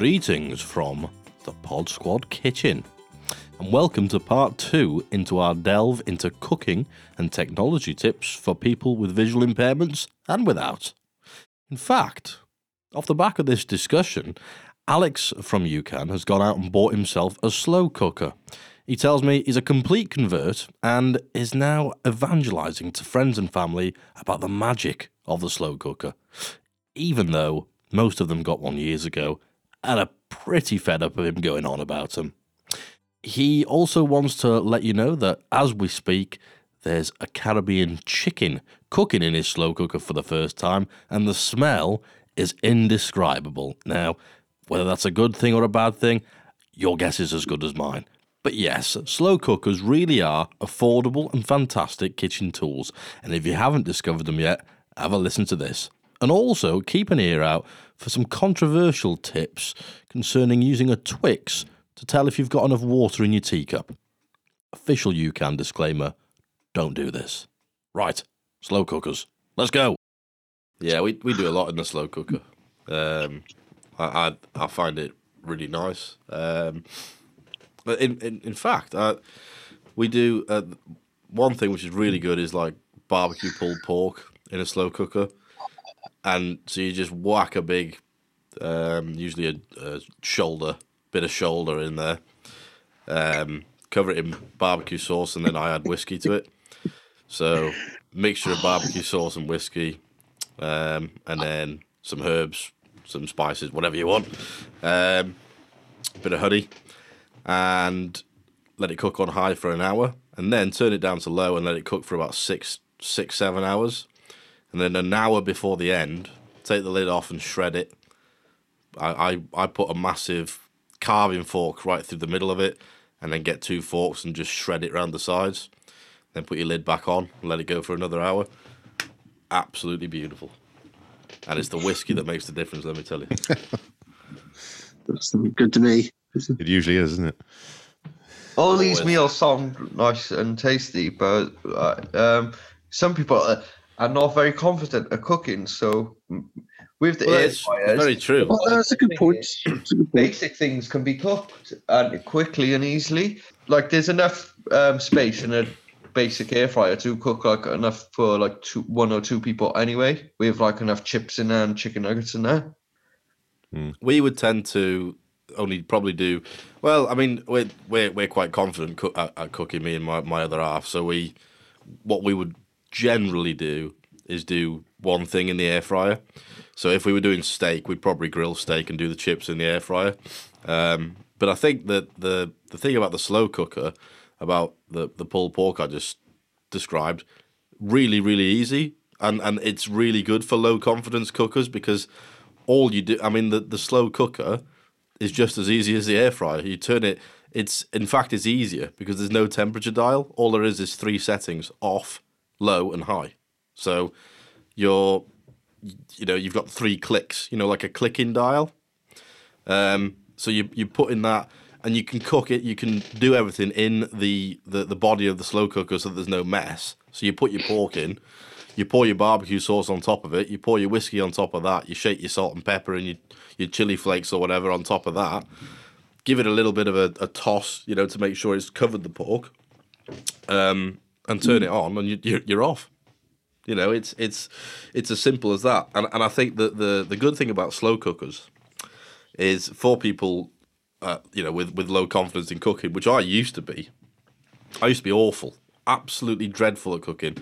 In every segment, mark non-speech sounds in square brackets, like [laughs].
Greetings from the Pod Squad kitchen, and welcome to part two into our delve into cooking and technology tips for people with visual impairments and without. In fact, off the back of this discussion, Alex from UCAN has gone out and bought himself a slow cooker. He tells me he's a complete convert and is now evangelizing to friends and family about the magic of the slow cooker, even though most of them got one years ago and are pretty fed up of him going on about them. He also wants to let you know that as we speak, there's a Caribbean chicken cooking in his slow cooker for the first time, and the smell is indescribable. Now, whether that's a good thing or a bad thing, your guess is as good as mine. But yes, slow cookers really are affordable and fantastic kitchen tools, and if you haven't discovered them yet, have a listen to this. And also keep an ear out for some controversial tips concerning using a Twix to tell if you've got enough water in your teacup. Official UCAN disclaimer don't do this. Right, slow cookers. Let's go. Yeah, we, we do a lot in the slow cooker. Um, I, I, I find it really nice. Um, in, in, in fact, uh, we do uh, one thing which is really good is like barbecue pulled pork in a slow cooker. And so you just whack a big, um, usually a, a shoulder, bit of shoulder in there, um, cover it in barbecue sauce, and then I add whiskey to it. So mixture of barbecue sauce and whiskey, um, and then some herbs, some spices, whatever you want. Um, bit of honey, and let it cook on high for an hour, and then turn it down to low and let it cook for about six, six, seven hours, and then an hour before the end, take the lid off and shred it. I, I, I put a massive carving fork right through the middle of it, and then get two forks and just shred it around the sides. Then put your lid back on and let it go for another hour. Absolutely beautiful. And it's the whiskey that makes the difference, let me tell you. [laughs] That's good to me. It usually is, isn't it? All these meals sound nice and tasty, but uh, um, some people are, are not very confident at cooking. So with the Well, air it's fryers, very true. Well, that's a good point. That's a good point. basic things can be cooked and quickly and easily. Like there's enough um, space in a basic air fryer to cook like enough for like two, one or two people anyway. We have like enough chips in there and chicken nuggets in there. we would tend to only probably do well. I mean, we're we're, we're quite confident cook, at, at cooking me and my, my other half. So we what we would generally do is do one thing in the air fryer. So if we were doing steak, we'd probably grill steak and do the chips in the air fryer. Um, but I think that the the thing about the slow cooker, about the the pulled pork I just described, really really easy, and and it's really good for low confidence cookers because all you do, I mean, the, the slow cooker is just as easy as the air fryer. You turn it, it's in fact it's easier because there's no temperature dial. All there is is three settings: off, low, and high. So you're, you know, you've got three clicks. You know, like a clicking dial. Um, so you you put in that, and you can cook it. You can do everything in the, the the body of the slow cooker, so there's no mess. So you put your pork in, you pour your barbecue sauce on top of it, you pour your whiskey on top of that, you shake your salt and pepper and your your chili flakes or whatever on top of that. Give it a little bit of a, a toss, you know, to make sure it's covered the pork, um, and turn it on, and you, you're you're off. You know, it's it's it's as simple as that. And and I think that the the good thing about slow cookers is for people, uh, you know, with with low confidence in cooking, which I used to be. I used to be awful, absolutely dreadful at cooking,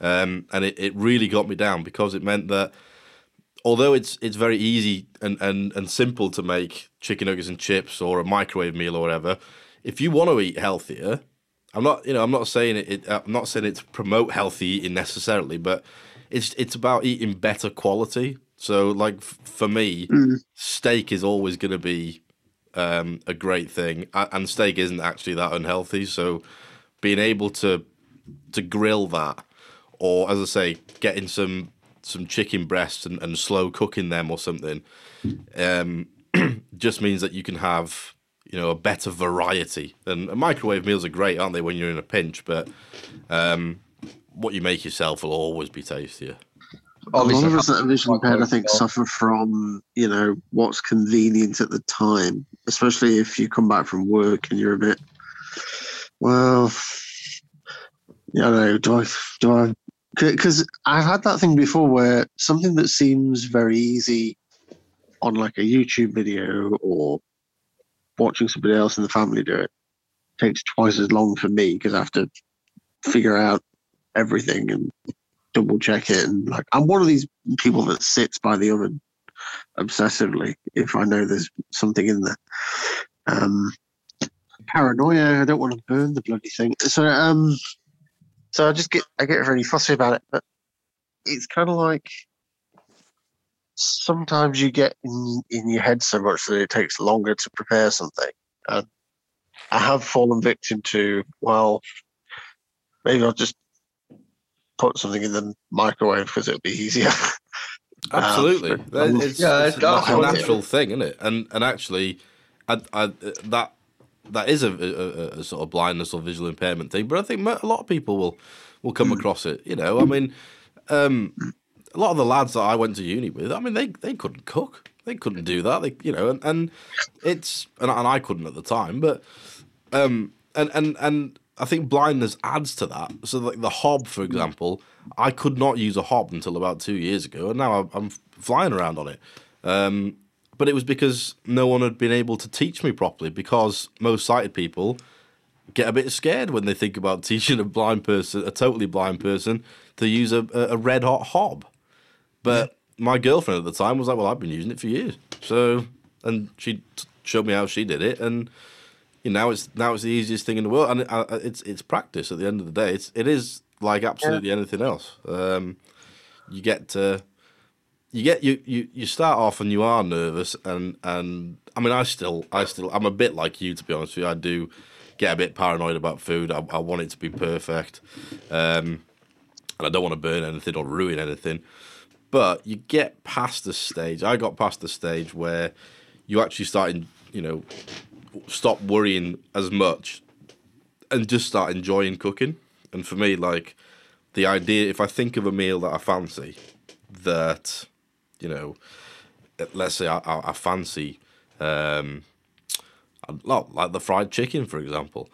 um, and it, it really got me down because it meant that although it's it's very easy and, and, and simple to make chicken nuggets and chips or a microwave meal or whatever, if you want to eat healthier, I'm not you know I'm not saying it, it I'm not saying it to promote healthy eating necessarily, but it's it's about eating better quality. So like f- for me, steak is always going to be um, a great thing, and steak isn't actually that unhealthy. So being able to to grill that, or as I say, getting some some chicken breasts and, and slow cooking them or something, um, [clears throat] just means that you can have you know a better variety. And microwave meals are great, aren't they, when you're in a pinch? But um, what you make yourself will always be tastier. a lot of us that are visually quite impaired, I think, well. suffer from you know what's convenient at the time, especially if you come back from work and you're a bit, well, you know, do I do I? Because I've had that thing before where something that seems very easy on like a YouTube video or watching somebody else in the family do it takes twice as long for me because I have to figure out everything and double check it and like I'm one of these people that sits by the oven obsessively if I know there's something in there. Um paranoia, I don't want to burn the bloody thing. So um so I just get I get really fussy about it, but it's kind of like sometimes you get in, in your head so much that it takes longer to prepare something. And I have fallen victim to, well, maybe I'll just put something in the microwave because it'll be easier. [laughs] Absolutely, Um, That- it's, Yeah, it's that's a what- natural thing, isn't it? And and actually, I, I, that that is a, a, a sort of blindness or visual impairment thing. But I think a lot of people will will come across it. You know, I mean, um, a lot of the lads that I went to uni with, I mean, they they couldn't cook. They couldn't do that. They, you know, and, and it's and, and I couldn't at the time, but um, and and and I think blindness adds to that. So like the hob, for example, I could not use a hob until about two years ago, and now I'm, flying around on it. Um, but it was because no one had been able to teach me properly. Because most sighted people get a bit scared when they think about [laughs] teaching a blind person, a totally blind person, to use a, a red hot hob. But my girlfriend at the time was like, "Well, I've been using it for years." So, and she t- showed me how she did it, and you know, now it's now it's the easiest thing in the world, and it, uh, it's it's practice. At the end of the day, it's it is like absolutely anything else. Um, you get to you get you, you you start off and you are nervous and and I mean I still I still I'm a bit like you to be honest with you I do get a bit paranoid about food I, I want it to be perfect um, and I don't want to burn anything or ruin anything but you get past the stage. I got past the stage where you actually start you know stop worrying as much and just start enjoying cooking. And for me like the idea if I think of a meal that I fancy that you know, let's say I, I, I fancy, um, like the fried chicken, for example,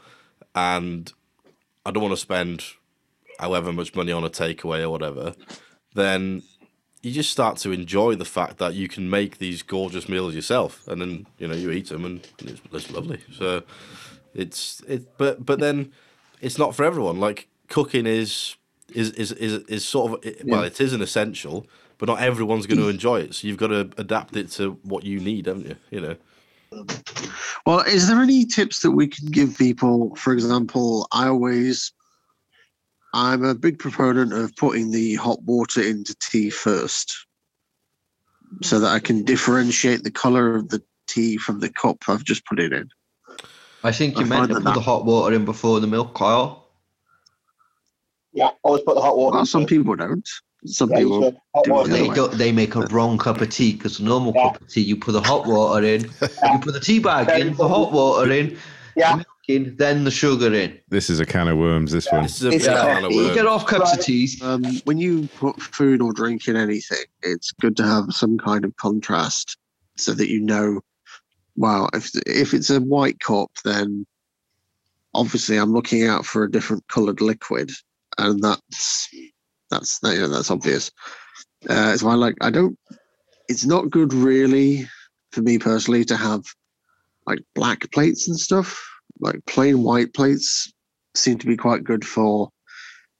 and I don't want to spend however much money on a takeaway or whatever, then you just start to enjoy the fact that you can make these gorgeous meals yourself, and then you know you eat them and it's, it's lovely. So it's it, but but then it's not for everyone. Like cooking is is is is, is sort of it, well, it is an essential, but not everyone's going to mm. enjoy it. So you've got to adapt it to what you need, haven't you? You know. Well, is there any tips that we can give people? For example, I always, I'm a big proponent of putting the hot water into tea first, so that I can differentiate the color of the tea from the cup I've just put it in. I think I you meant find to that put the hot water in before the milk, Kyle. Yeah, I always put the hot water. Well, in some first. people don't. Some Yeah, people. do water. They don't, they make a wrong cup of tea because the normal Yeah. cup of tea, you put the hot water in, [laughs] you put the tea bag Then in, you the hot water in, Yeah. The milk in, then the sugar in. This is a can of worms. This one. This is a It's can of You get off cups of Right. teas. Um, when you put food or drink in anything, it's good to have some kind of contrast so that you know. Wow, if if it's a white cup, then obviously I'm looking out for a different coloured liquid, and that's that's you know, that's obvious. Uh, so I like I don't. It's not good really for me personally to have like black plates and stuff. Like plain white plates seem to be quite good for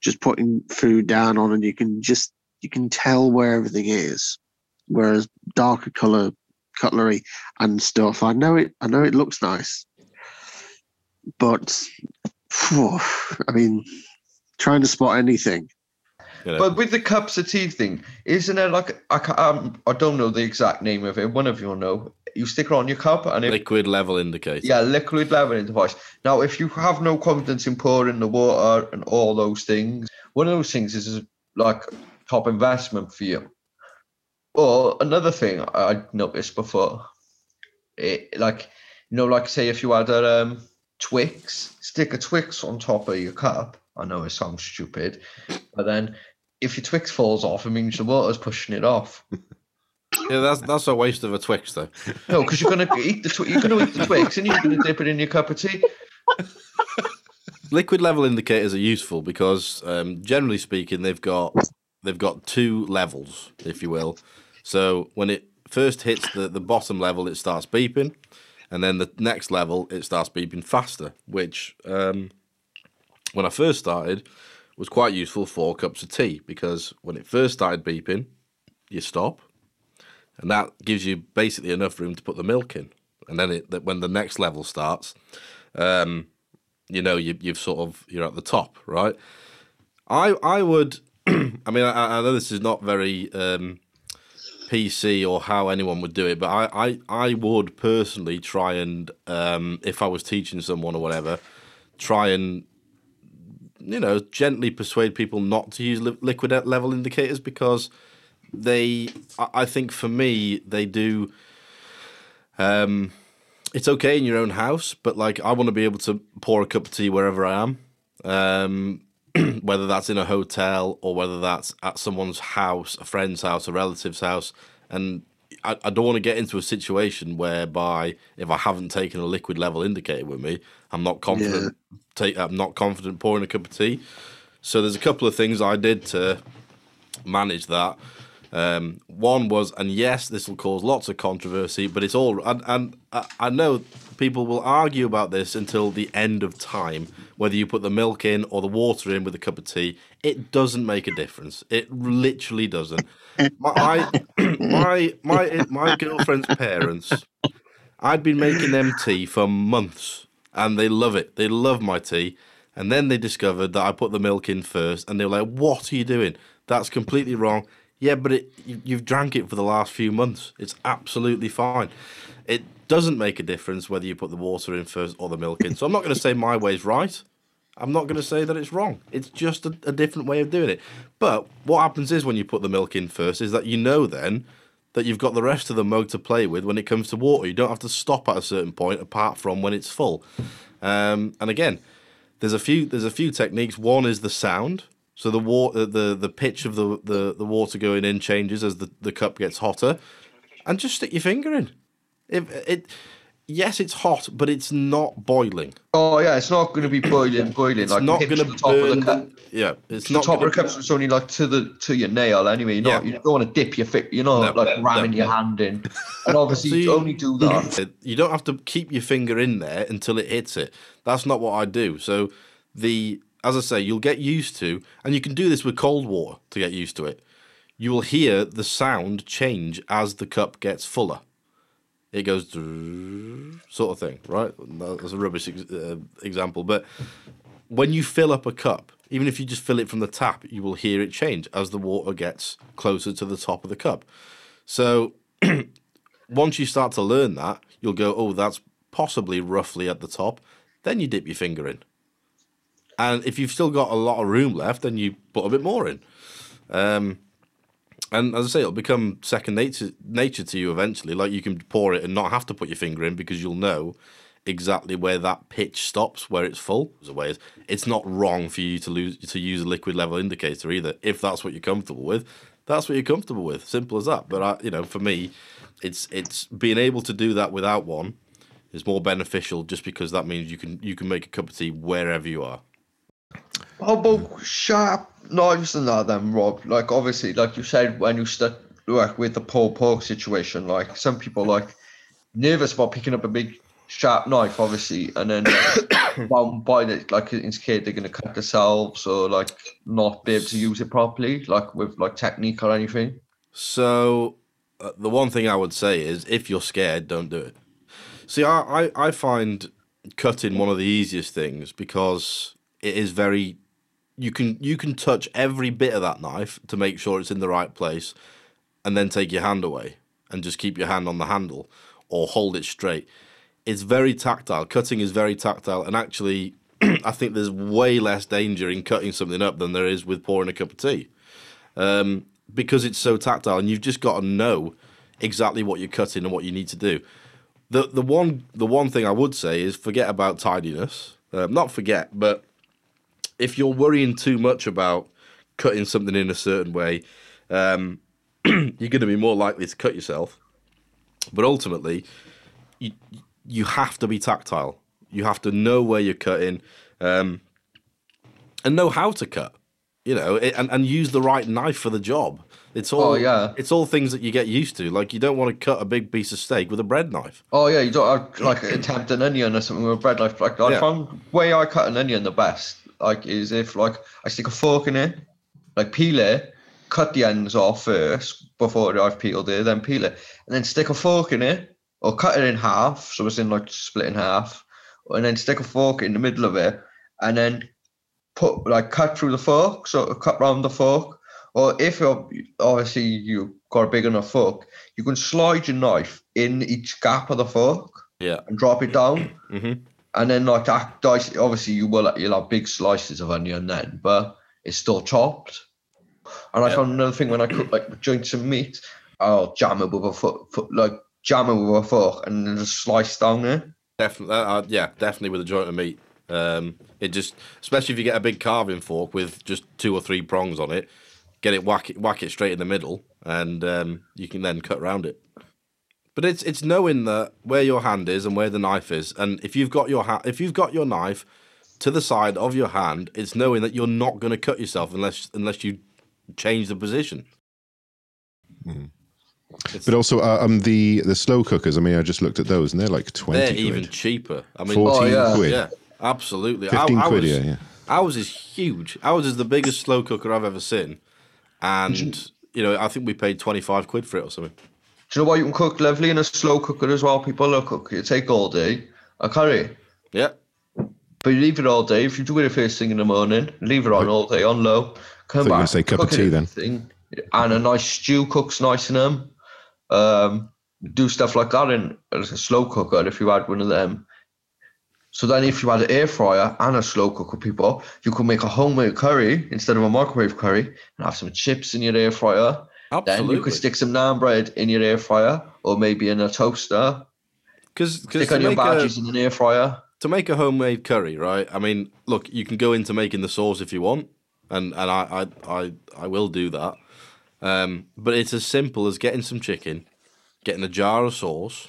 just putting food down on and you can just you can tell where everything is whereas darker color cutlery and stuff i know it i know it looks nice but phew, i mean trying to spot anything You know. But with the cups of tea thing, isn't it like I can't, um, I don't know the exact name of it. One of you will know. You stick it on your cup, and if Liquid level indicator. yeah, liquid level device. Now, if you have no confidence in pouring the water and all those things, one of those things is like top investment for you. Or another thing I noticed before, it like you know, like say if you had a um, Twix, stick a Twix on top of your cup. I know it sounds stupid, but then if your Twix falls off, it means the water's pushing it off. [laughs] Yeah, that's that's a waste of a Twix, though. No, because you're gonna eat the twi- you're gonna eat the Twix and you're gonna dip it in your cup of tea. Liquid level indicators are useful because, um, generally speaking, they've got they've got two levels, if you will. So when it first hits the, the bottom level, it starts beeping, and then the next level it starts beeping faster. Which, um, when I first started, was quite useful for cups of tea because when it first started beeping, you stop, and that gives you basically enough room to put the milk in. And then it when the next level starts, um, you know you, you've sort of you're at the top, right? I I would, [clears throat] I mean I, I know this is not very um, PC or how anyone would do it, but I I, I would personally try and um, if I was teaching someone or whatever, try and you know gently persuade people not to use li- liquid level indicators because they I, think for me they do um it's okay in your own house but like i want to be able to pour a cup of tea wherever i am um [clears throat] whether that's in a hotel or whether that's at someone's house a friend's house a relative's house. And I, I don't want to get into a situation whereby if i haven't taken a liquid level indicator with me i'm not confident take i'm not confident pouring a cup of tea. So there's a couple of things i did to manage that um, one was, and yes, this will cause lots of controversy, but it's all, and, and I, I know people will argue about this until the end of time, whether you put the milk in or the water in with a cup of tea. It doesn't make a difference. It literally doesn't. My, I, [clears throat] my, my, my girlfriend's parents, I'd been making them tea for months, and they love it. They love my tea. And then they discovered that I put the milk in first, and they were like, "What are you doing? That's completely wrong." Yeah, but it, you, you've drank it for the last few months. It's absolutely fine. It doesn't make a difference whether you put the water in first or the milk in. So I'm not going to say my way's right. I'm not going to say that it's wrong. It's just a, a different way of doing it. But what happens is when you put the milk in first is that you know then that you've got the rest of the mug to play with when it comes to water. You don't have to stop at a certain point apart from when it's full. Um, and again, there's a few there's a few techniques. One is the sound. So the water, uh, the the pitch of the, the, the water going in changes as the, the cup gets hotter, and just stick your finger in. If it, yes, it's hot, but it's not boiling. Oh yeah, it's not going to be boiling, boiling. It's like not going the to top burn. of the cup. Yeah, it's The not top going of the cup is only like to the to your nail anyway. You're not, Yeah. You don't want to dip your finger. You're not No, like ramming no, your hand in. [laughs] And obviously, So you you- only do that. [laughs] You don't have to keep your finger in there until it hits it. That's not what I do. So the as I say, you'll get used to, and you can do this with cold water to get used to it. You will hear the sound change as the cup gets fuller. It goes sort of thing, right? That's a rubbish ex- uh, example, but when you fill up a cup, even if you just fill it from the tap, you will hear it change as the water gets closer to the top of the cup. So [clears throat] once you start to learn that, you'll go, oh, that's possibly roughly at the top. Then you dip your finger in. And if you've still got a lot of room left, then you put a bit more in. Um, and as I say, it'll become second nature, nature to you eventually. Like you can pour it and not have to put your finger in because you'll know exactly where that pitch stops, where it's full. As a way, it's not wrong for you to lose to use a liquid level indicator either. If that's what you're comfortable with, that's what you're comfortable with. Simple as that. But I, you know, for me, it's it's being able to do that without one is more beneficial just because that means you can you can make a cup of tea wherever you are. How sharp knives and that then, Rob? Like obviously, like you said when you start like with the pulled pork situation, like some people like nervous about picking up a big sharp knife, obviously, and then bound [coughs] by it, like in scared they're gonna cut themselves or like not be able to use it properly, like with like technique or anything. So uh, the one thing I would say is if you're scared, don't do it. See, I, I, I find cutting one of the easiest things because it is very you can you can touch every bit of that knife to make sure it's in the right place and then take your hand away and just keep your hand on the handle or hold it straight. It's very tactile. Cutting is very tactile and actually [clears throat] I think there's way less danger in cutting something up than there is with pouring a cup of tea um, because it's so tactile and you've just got to know exactly what you're cutting and what you need to do. The the one the one thing I would say is forget about tidiness. Um, not forget, but if you're worrying too much about cutting something in a certain way, um, [clears throat] you're going to be more likely to cut yourself. But ultimately, you you have to be tactile. You have to know where you're cutting, um, and know how to cut. You know, it, and and use the right knife for the job. It's all Oh, yeah. It's all things that you get used to. Like you don't want to cut a big piece of steak with a bread knife. Oh yeah, you don't uh, like attempt an onion or something with a bread. knife. like I Yeah. found way I cut an onion the best. Like is if like I stick a fork in it, like peel it, cut the ends off first before I've peeled it, then peel it, and then stick a fork in it or cut it in half, so it's in like split in half, and then stick a fork in the middle of it, and then put like cut through the fork, so cut round the fork. Or if you're obviously you've got a big enough fork, you can slide your knife in each gap of the fork Yeah. and drop it down, hmm and then like that dice. Obviously, you will you'll have big slices of onion then, but it's still chopped. And I found another thing when I cook like joints of meat, I'll jam it with a foot, foot like jam it with a fork and then just slice down it. Definitely, uh, uh, yeah, definitely with a joint of meat. Um, it just, especially if you get a big carving fork with just two or three prongs on it, get it whack it whack it straight in the middle, and um, you can then cut around it. But it's it's knowing that where your hand is and where the knife is, and if you've got your ha- if you've got your knife to the side of your hand, it's knowing that you're not going to cut yourself unless unless you change the position. It's- But also, uh, um, the the slow cookers. I mean, I just looked at those, and they're like twenty. they're quid. even cheaper. I mean, fourteen Oh, yeah. quid, yeah, absolutely. fifteen I- quid. ours- yeah, yeah. Ours is huge. Ours is the biggest slow cooker I've ever seen, and you know I think we paid twenty five quid for it or something. Do you know what you can cook lovely in a slow cooker as well? People love cook. You take all day a curry. Yeah, But you leave it all day. If you do it the first thing in the morning, leave it on all day on low. Come Thought you were back. gonna say cup of tea then. everything, And a nice stew cooks nice in them. Um, do stuff like that in a slow cooker if you had one of them. So then, if you had an air fryer and a slow cooker, people, you could make a homemade curry instead of a microwave curry and have some chips in your air fryer. Absolutely. Then you could stick some naan bread in your air fryer or maybe in a toaster. because Stick to on your make a, bhajis in an air fryer. to make a homemade curry, right? I mean, look, you can go into making the sauce if you want, and and I I I, I will do that. Um, but it's as simple as getting some chicken, getting a jar of sauce,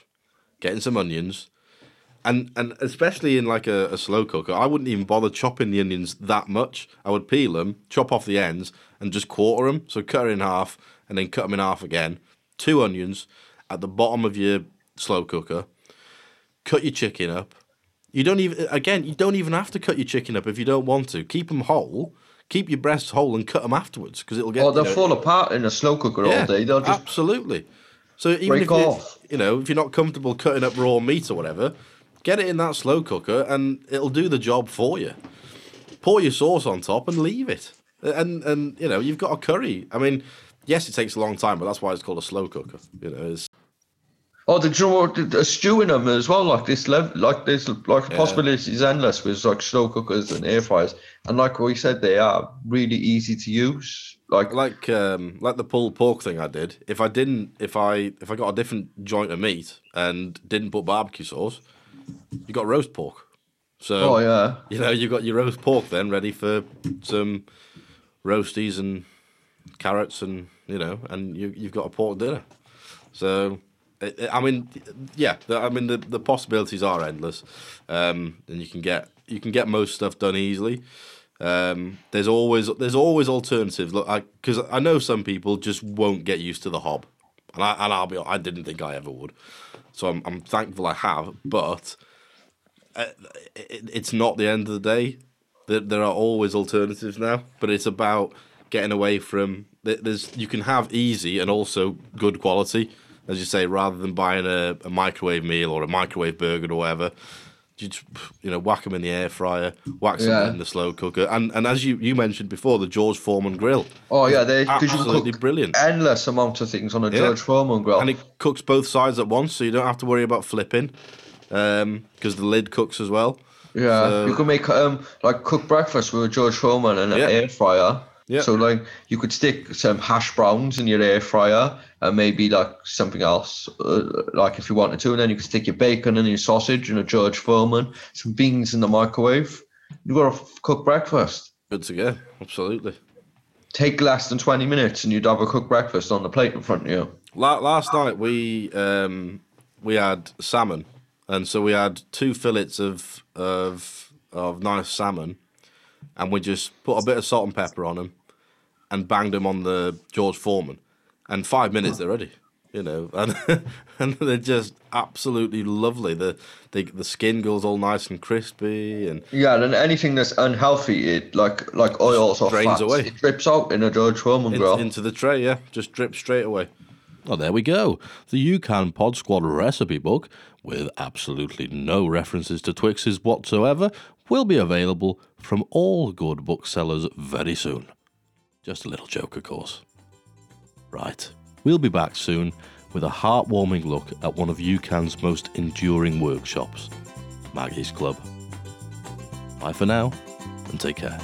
getting some onions, and and especially in like a, a slow cooker, I wouldn't even bother chopping the onions that much. I would peel them, chop off the ends, and just quarter them. So cut it in half, and then cut them in half again. Two onions at the bottom of your slow cooker. Cut your chicken up. You don't even again. You don't even have to cut your chicken up if you don't want to. Keep them whole. Keep your breasts whole and cut them afterwards because it'll get. Oh, they'll you know- fall apart in a slow cooker all day. They'll just absolutely. So even if off. you know if you're not comfortable cutting up raw meat or whatever, get it in that slow cooker and it'll do the job for you. Pour your sauce on top and leave it, and and you know you've got a curry. I mean, yes, it takes a long time, but that's why it's called a slow cooker. You know, it's, Oh, the draw a stew in them as well. Like this, level, like this, like possibilities endless with like slow cookers and air fryers. And like we said, they are really easy to use. Like, like um like the pulled pork thing I did. If I didn't, if I if I got a different joint of meat and didn't put barbecue sauce, you got roast pork. So oh yeah, you know you got your roast pork then ready for some roasties and carrots and you know and you you've got a pork dinner. So. it- it- I mean, yeah. the- I mean, the, the possibilities are endless, um, and you can get you can get most stuff done easily. Um, there's always there's always alternatives. Look, because I, know some people just won't get used to the hob, and I and I'll be I didn't think I ever would, so I'm I'm thankful I have. But uh, it, it's not the end of the day. There, there are always alternatives now, but it's about getting away from. There's you can have easy and also good quality, as you say, rather than buying a, a microwave meal or a microwave burger or whatever. You just, you know, whack them in the air fryer, whack Yeah. in the slow cooker, and and as you, you mentioned before, the George Foreman grill, oh yeah, they because you can absolutely brilliant, endless amount of things on a Yeah. George Foreman grill. and it cooks both sides at once, so you don't have to worry about flipping, because the lid cooks as well. Yeah, So- you can make um like cook breakfast with a George Foreman and an Yeah. air fryer. Yeah. So like you could stick some hash browns in your air fryer and maybe like something else, uh, like if you wanted to, and then you could stick your bacon and your sausage and a George Foreman, some beans in the microwave. You've got to cook breakfast. Good to go, absolutely. take less than 20 minutes and you'd have a cooked breakfast on the plate in front of you. La- last night we um, we had salmon, and so we had two fillets of of of nice salmon, and we just put a bit of salt and pepper on them, and banged them on the George Foreman, and five minutes they're ready. You know, [laughs] and and they're just absolutely lovely. The the the skin goes all nice and crispy, and Yeah, and anything that's unhealthy, it like like oils or Drains fats, away. it drips out in a George Foreman in- grill. into the tray. Yeah, just drips straight away. Well, there we go. The UCAN Pod Squad recipe book, with absolutely no references to Twixes whatsoever, will be available from all good booksellers very soon. Just a little joke, of course. Right, we'll be back soon with a heartwarming look at one of UCAN's most enduring workshops, Maggie's Club. Bye for now, and take care.